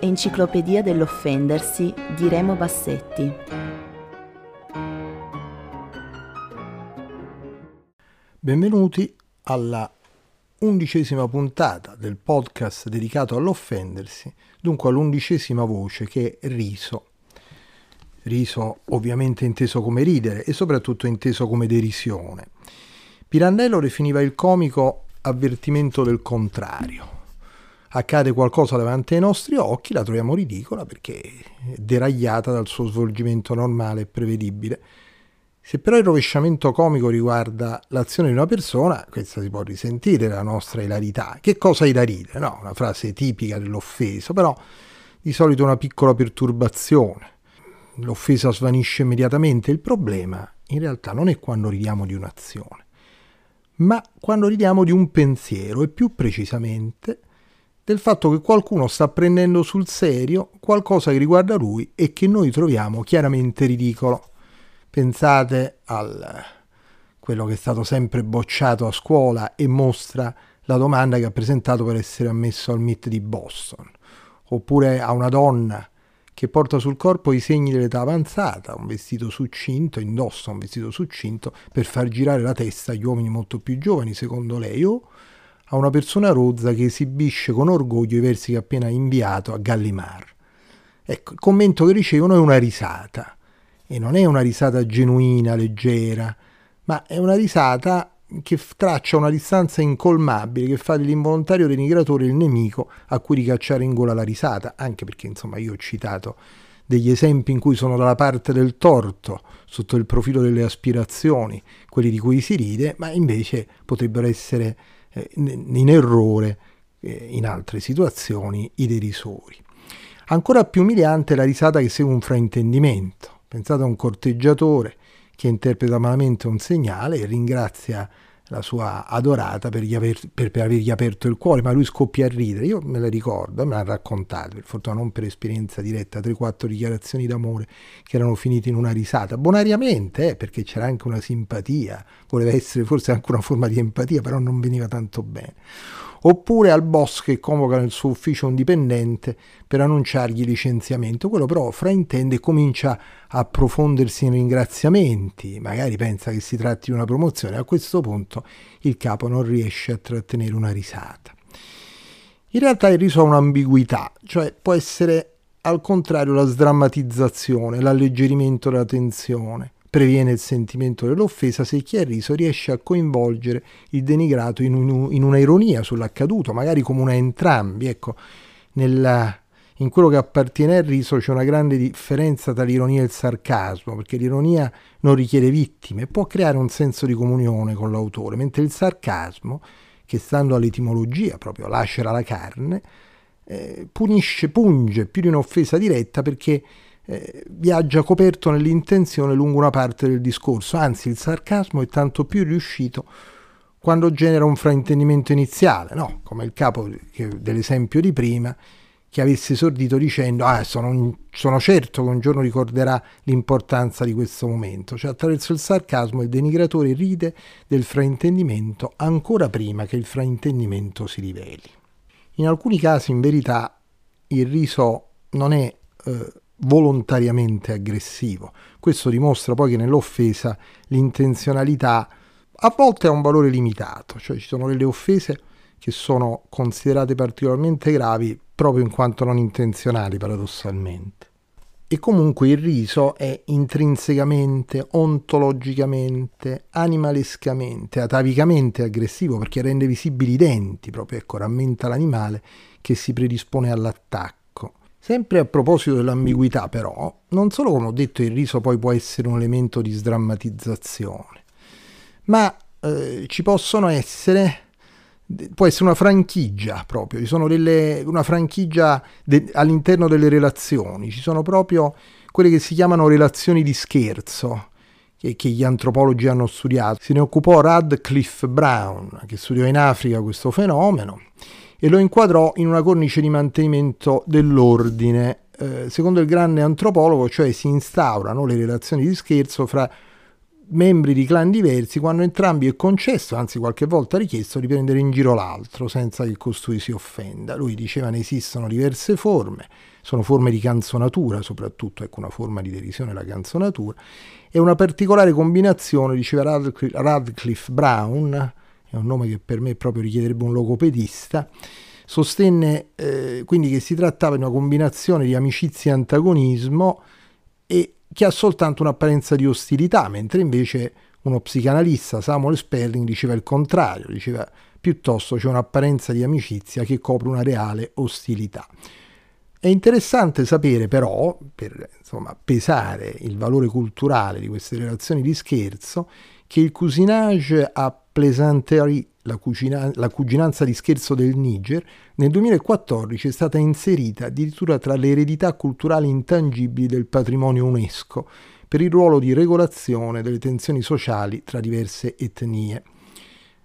Enciclopedia dell'offendersi di Remo Bassetti. Benvenuti alla undicesima puntata del podcast dedicato all'offendersi, dunque all'undicesima voce che è riso. Riso ovviamente inteso come ridere e soprattutto inteso come derisione. Pirandello definiva il comico avvertimento del contrario accade qualcosa davanti ai nostri occhi, la troviamo ridicola perché deragliata dal suo svolgimento normale e prevedibile. Se però il rovesciamento comico riguarda l'azione di una persona, questa si può risentire la nostra ilarità. Che cosa hai da ridere? No, una frase tipica dell'offeso, però di solito una piccola perturbazione. L'offesa svanisce immediatamente. Il problema in realtà non è quando ridiamo di un'azione, ma quando ridiamo di un pensiero e più precisamente del fatto che qualcuno sta prendendo sul serio qualcosa che riguarda lui e che noi troviamo chiaramente ridicolo. Pensate a quello che è stato sempre bocciato a scuola e mostra la domanda che ha presentato per essere ammesso al MIT di Boston, oppure a una donna che porta sul corpo i segni dell'età avanzata, un vestito succinto, indossa un vestito succinto per far girare la testa agli uomini molto più giovani, secondo lei, o a una persona rozza che esibisce con orgoglio i versi che ha appena inviato a Gallimard. Ecco, il commento che ricevono è una risata, e non è una risata genuina, leggera, ma è una risata che traccia una distanza incolmabile, che fa dell'involontario denigratore il nemico a cui ricacciare in gola la risata, anche perché insomma io ho citato degli esempi in cui sono dalla parte del torto sotto il profilo delle aspirazioni, quelli di cui si ride, ma invece potrebbero essere eh, in errore eh, in altre situazioni i derisori. Ancora più umiliante è la risata che segue un fraintendimento. Pensate a un corteggiatore che interpreta malamente un segnale e ringrazia la sua adorata per, aver, per, per, avergli aperto il cuore, ma lui scoppia a ridere. Io me la ricordo, me l'ha raccontato, per fortuna non per esperienza diretta, 3-4 dichiarazioni d'amore che erano finite in una risata, bonariamente, eh, perché c'era anche una simpatia, voleva essere forse anche una forma di empatia, però non veniva tanto bene oppure al boss che convoca nel suo ufficio un dipendente per annunciargli licenziamento. Quello però fraintende e comincia a profondersi in ringraziamenti, magari pensa che si tratti di una promozione. A questo punto il capo non riesce a trattenere una risata. In realtà il riso ha un'ambiguità, cioè può essere al contrario la sdrammatizzazione, l'alleggerimento della tensione previene il sentimento dell'offesa se chi ha riso riesce a coinvolgere il denigrato in, un, in una ironia sull'accaduto, magari come una entrambi. Ecco, nella, in quello che appartiene al riso c'è una grande differenza tra l'ironia e il sarcasmo, perché l'ironia non richiede vittime può creare un senso di comunione con l'autore, mentre il sarcasmo, che stando all'etimologia proprio lacera la carne, eh, punisce, punge più di un'offesa diretta perché eh, viaggia coperto nell'intenzione lungo una parte del discorso, anzi il sarcasmo è tanto più riuscito quando genera un fraintendimento iniziale, no? come il capo dell'esempio di prima, che avesse esordito dicendo ah, sono, sono, certo che un giorno ricorderà l'importanza di questo momento. Cioè attraverso il sarcasmo il denigratore ride del fraintendimento ancora prima che il fraintendimento si riveli. In alcuni casi in verità il riso non è eh, volontariamente aggressivo. Questo dimostra poi che nell'offesa l'intenzionalità a volte ha un valore limitato, cioè ci sono delle offese che sono considerate particolarmente gravi proprio in quanto non intenzionali paradossalmente. E comunque il riso è intrinsecamente, ontologicamente, animalescamente, atavicamente aggressivo perché rende visibili i denti, proprio ecco, rammenta l'animale che si predispone all'attacco. Sempre a proposito dell'ambiguità, però, non solo come ho detto il riso poi può essere un elemento di sdrammatizzazione, ma eh, ci possono essere, può essere una franchigia proprio, ci sono delle, una franchigia de, all'interno delle relazioni, ci sono proprio quelle che si chiamano relazioni di scherzo, che, che gli antropologi hanno studiato. Se ne occupò Radcliffe Brown, che studiò in Africa questo fenomeno e lo inquadrò in una cornice di mantenimento dell'ordine. Eh, secondo il grande antropologo, cioè si instaurano le relazioni di scherzo fra membri di clan diversi quando entrambi è concesso, anzi qualche volta richiesto, di prendere in giro l'altro senza che costui si offenda. Lui diceva ne esistono diverse forme, sono forme di canzonatura, soprattutto ecco una forma di derisione la canzonatura, e una particolare combinazione, diceva Radcliffe, Radcliffe Brown, è un nome che per me proprio richiederebbe un logopedista, sostenne eh, quindi che si trattava di una combinazione di amicizia e antagonismo e che ha soltanto un'apparenza di ostilità, mentre invece uno psicanalista, Samuel Sperling, diceva il contrario, diceva piuttosto c'è un'apparenza di amicizia che copre una reale ostilità. È interessante sapere però, per insomma, pesare il valore culturale di queste relazioni di scherzo, che il cousinage a plaisanterie, la, cugina, la cuginanza di scherzo del Niger, nel 2014 è stata inserita addirittura tra le eredità culturali intangibili del patrimonio UNESCO per il ruolo di regolazione delle tensioni sociali tra diverse etnie.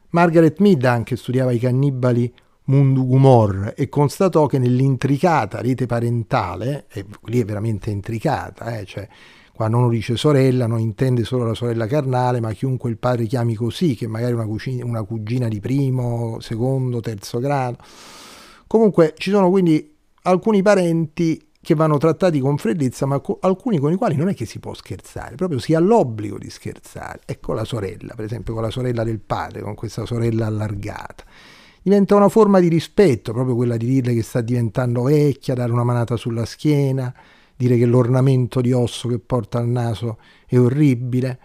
Margaret Mead anche studiava i cannibali Mundugumor e constatò che nell'intricata rete parentale, e lì è veramente intricata, eh, cioè quando uno dice sorella non intende solo la sorella carnale, ma chiunque il padre chiami così, che magari una cugina, una cugina di primo, secondo, terzo grado. Comunque ci sono quindi alcuni parenti che vanno trattati con freddezza, ma co- alcuni con i quali non è che si può scherzare, proprio si ha l'obbligo di scherzare. Ecco la sorella, per esempio con la sorella del padre, con questa sorella allargata diventa una forma di rispetto, proprio quella di dirle che sta diventando vecchia, dare una manata sulla schiena, dire che l'ornamento di osso che porta al naso è orribile.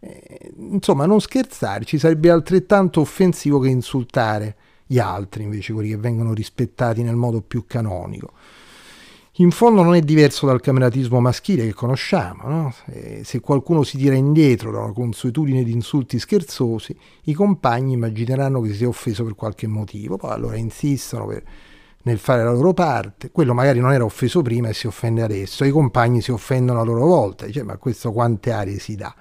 Eh, insomma, non scherzare, ci sarebbe altrettanto offensivo che insultare gli altri, invece quelli che vengono rispettati nel modo più canonico in fondo non è diverso dal cameratismo maschile che conosciamo. No? Se qualcuno si tira indietro da una consuetudine di insulti scherzosi, i compagni immagineranno che si sia offeso per qualche motivo, poi allora insistono per, nel fare la loro parte. Quello magari non era offeso prima e si offende adesso, i compagni si offendono a loro volta, dice ma questo quante arie si dà?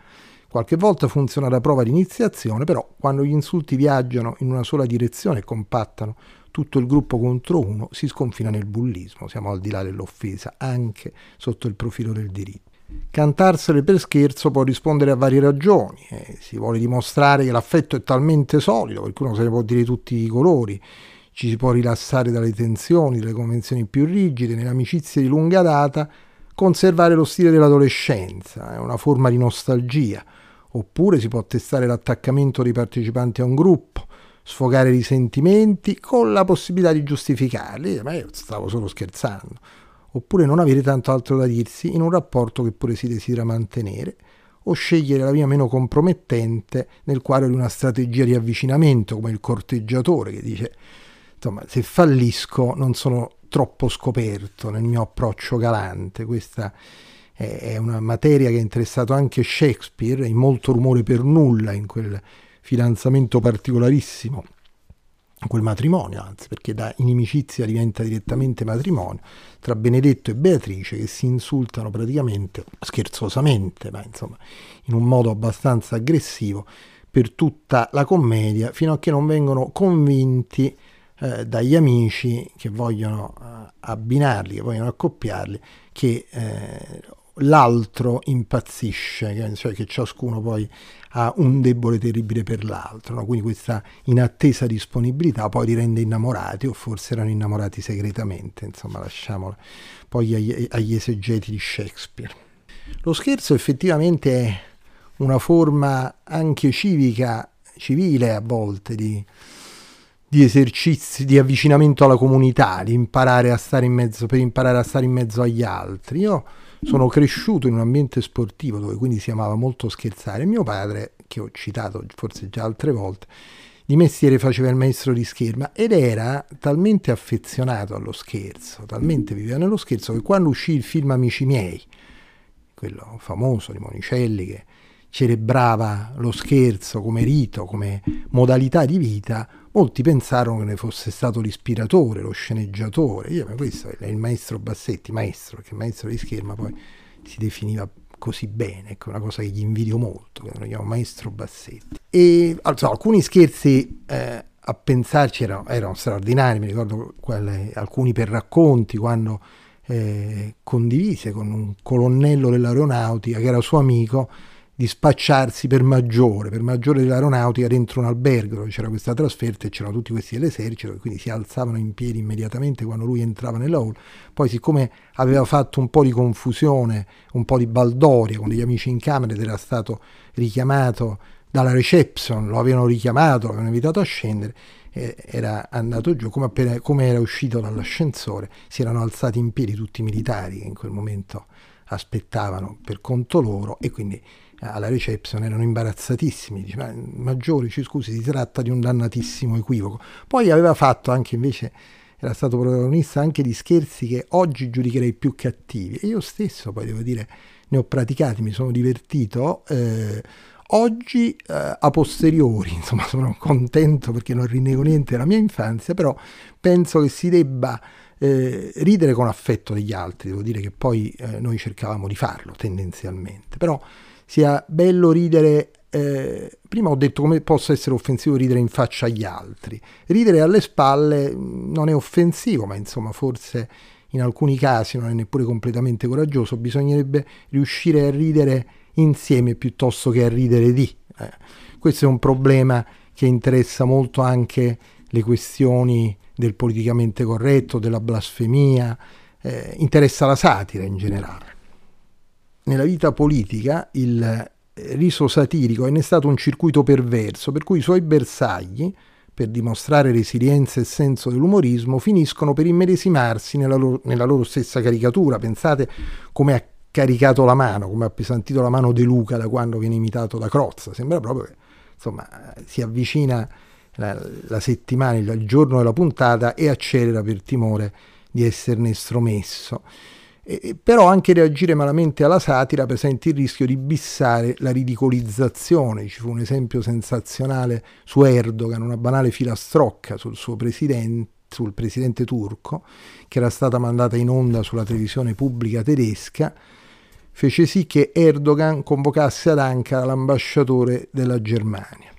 Qualche volta funziona da prova di iniziazione, però quando gli insulti viaggiano in una sola direzione e compattano tutto il gruppo contro uno, si sconfina nel bullismo, siamo al di là dell'offesa, anche sotto il profilo del diritto. Cantarsele per scherzo può rispondere a varie ragioni, eh, si vuole dimostrare che l'affetto è talmente solido, perché uno se ne può dire tutti i colori, ci si può rilassare dalle tensioni, dalle convenzioni più rigide, nelle amicizie di lunga data, conservare lo stile dell'adolescenza, è una forma di nostalgia, oppure si può testare l'attaccamento dei partecipanti a un gruppo, sfogare risentimenti con la possibilità di giustificarli, ma io stavo solo scherzando, oppure non avere tanto altro da dirsi in un rapporto che pure si desidera mantenere, o scegliere la via meno compromettente nel quadro di una strategia di avvicinamento come il corteggiatore che dice insomma se fallisco non sono troppo scoperto nel mio approccio galante. Questa è una materia che ha interessato anche Shakespeare in molto rumore per nulla in quel fidanzamento particolarissimo, quel matrimonio, anzi, perché da inimicizia diventa direttamente matrimonio, tra Benedetto e Beatrice che si insultano praticamente scherzosamente, ma insomma in un modo abbastanza aggressivo per tutta la commedia, fino a che non vengono convinti eh, dagli amici che vogliono eh, abbinarli, che vogliono accoppiarli, che eh, l'altro impazzisce, cioè che ciascuno poi ha un debole terribile per l'altro, no? quindi questa inattesa disponibilità poi li rende innamorati o forse erano innamorati segretamente, insomma lasciamolo poi agli, agli esegeti di Shakespeare. Lo scherzo effettivamente è una forma anche civica, civile a volte di, di esercizi, di avvicinamento alla comunità, di imparare a stare in mezzo, per imparare a stare in mezzo agli altri. Io sono cresciuto in un ambiente sportivo dove quindi si amava molto scherzare. Mio padre, che ho citato forse già altre volte, di mestiere faceva il maestro di scherma ed era talmente affezionato allo scherzo, talmente viveva nello scherzo che quando uscì il film Amici miei, quello famoso di Monicelli che celebrava lo scherzo come rito, come modalità di vita, Molti pensarono che ne fosse stato l'ispiratore, lo sceneggiatore. Io, ma questo è il maestro Bassetti, maestro, perché maestro di scherma poi si definiva così bene, ecco, una cosa che gli invidio molto, che lo chiamo maestro Bassetti. E also, alcuni scherzi eh, a pensarci erano, erano, straordinari, mi ricordo quelle, alcuni per racconti, quando eh, condivise con un colonnello dell'aeronautica che era suo amico, di spacciarsi per maggiore, per maggiore dell'aeronautica dentro un albergo dove c'era questa trasferta e c'erano tutti questi dell'esercito quindi si alzavano in piedi immediatamente quando lui entrava nella hall. Poi siccome aveva fatto un po' di confusione, un po' di baldoria con degli amici in camera ed era stato richiamato dalla reception, lo avevano richiamato, lo avevano invitato a scendere, era andato giù, come, appena, come era uscito dall'ascensore, si erano alzati in piedi tutti i militari che in quel momento aspettavano per conto loro e quindi alla reception erano imbarazzatissimi, dice, ma Maggiore, ci scusi, si tratta di un dannatissimo equivoco. Poi aveva fatto anche invece, era stato protagonista anche di scherzi che oggi giudicherei più cattivi e io stesso poi devo dire ne ho praticati, mi sono divertito. Eh, oggi eh, a posteriori, insomma, sono contento perché non rinnego niente della mia infanzia, però penso che si debba eh, ridere con affetto degli altri, devo dire che poi eh, noi cercavamo di farlo tendenzialmente, però sia bello ridere eh, prima ho detto come possa essere offensivo ridere in faccia agli altri. Ridere alle spalle mm, non è offensivo, ma insomma forse in alcuni casi non è neppure completamente coraggioso, bisognerebbe riuscire a ridere insieme piuttosto che a ridere di. Eh, questo è un problema che interessa molto anche le questioni del politicamente corretto, della blasfemia, eh, interessa la satira in generale nella vita politica il eh, riso satirico è innestato un circuito perverso, per cui i suoi bersagli, per dimostrare resilienza e senso dell'umorismo, finiscono per immedesimarsi nella loro, nella loro stessa caricatura. Pensate come ha caricato la mano, come ha appesantito la mano De Luca da quando viene imitato da Crozza. Sembra proprio che insomma, si avvicina la, la settimana, il, giorno della puntata e accelera per timore di esserne estromesso. E, però anche reagire malamente alla satira presenta il rischio di bissare la ridicolizzazione. Ci fu un esempio sensazionale su Erdogan, una banale filastrocca sul suo presidente sul presidente turco, che era stata mandata in onda sulla televisione pubblica tedesca, fece sì che Erdogan convocasse ad Ankara l'ambasciatore della Germania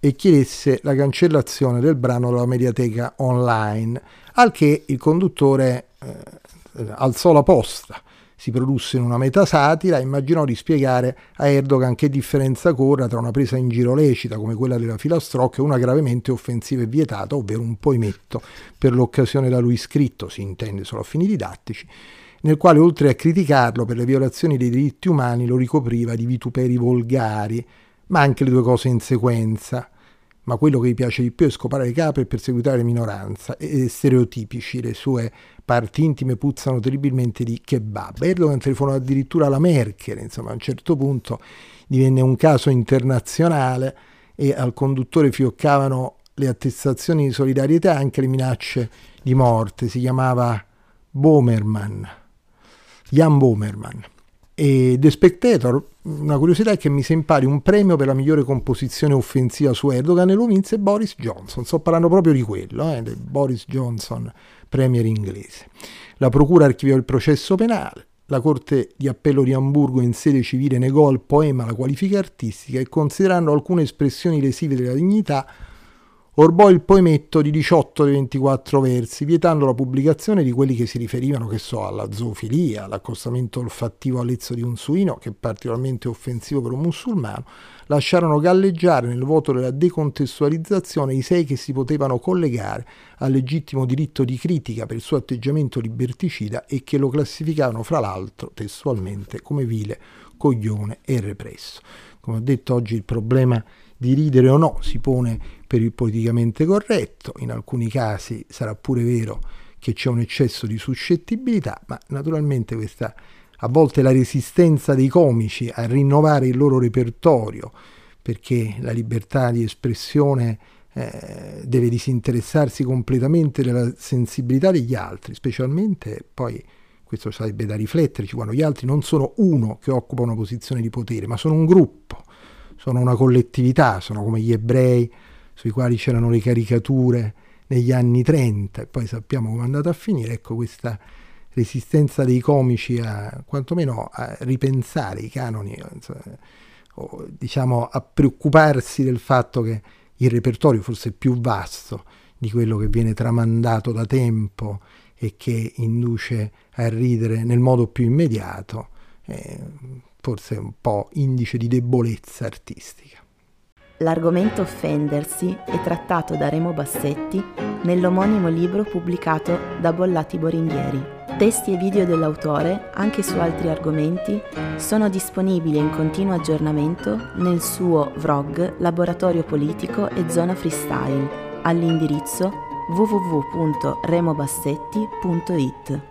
e chiedesse la cancellazione del brano dalla mediateca online, al che il conduttore eh, alzò la posta, si produsse in una metasatira e immaginò di spiegare a Erdogan che differenza corra tra una presa in giro lecita come quella della filastrocca e una gravemente offensiva e vietata, ovvero un poemetto per l'occasione da lui scritto, si intende solo a fini didattici, nel quale oltre a criticarlo per le violazioni dei diritti umani lo ricopriva di vituperi volgari, ma anche le due cose in sequenza ma quello che gli piace di più è scopare le capre e perseguitare le minoranze e stereotipici, le sue parti intime puzzano terribilmente di kebab. Erdogan telefonò addirittura alla Merkel, insomma a un certo punto divenne un caso internazionale e al conduttore fioccavano le attestazioni di solidarietà e anche le minacce di morte. Si chiamava Bomerman, Jan Bomerman. E The Spectator, una curiosità è che mi impari un premio per la migliore composizione offensiva su Erdogan e lo vinse Boris Johnson. Sto parlando proprio di quello, eh, del Boris Johnson, premier inglese. La procura archiviò il processo penale. La Corte di Appello di Amburgo in sede civile negò al poema la qualifica artistica e considerando alcune espressioni lesive della dignità orbò il poemetto di 18 dei 24 versi, vietando la pubblicazione di quelli che si riferivano, che so, alla zoofilia, all'accostamento olfattivo all'ezzo di un suino, che è particolarmente offensivo per un musulmano, lasciarono galleggiare nel vuoto della decontestualizzazione i sei che si potevano collegare al legittimo diritto di critica per il suo atteggiamento liberticida e che lo classificavano fra l'altro testualmente come vile, coglione e represso. Come ho detto oggi il problema di ridere o no si pone per il politicamente corretto, in alcuni casi sarà pure vero che c'è un eccesso di suscettibilità, ma naturalmente questa a volte la resistenza dei comici a rinnovare il loro repertorio, perché la libertà di espressione eh, deve disinteressarsi completamente della sensibilità degli altri, specialmente poi questo sarebbe da rifletterci quando gli altri non sono uno che occupa una posizione di potere, ma sono un gruppo sono una collettività, sono come gli ebrei sui quali c'erano le caricature negli anni 30 e poi sappiamo come è andata a finire, ecco questa resistenza dei comici a quantomeno a ripensare i canoni, o diciamo a preoccuparsi del fatto che il repertorio forse più vasto di quello che viene tramandato da tempo e che induce a ridere nel modo più immediato. Eh, forse un po' indice di debolezza artistica. L'argomento offendersi è trattato da Remo Bassetti nell'omonimo libro pubblicato da Bollati Boringhieri. Testi e video dell'autore, anche su altri argomenti, sono disponibili in continuo aggiornamento nel suo vlog Laboratorio Politico e Zona Freestyle all'indirizzo www.remobassetti.it.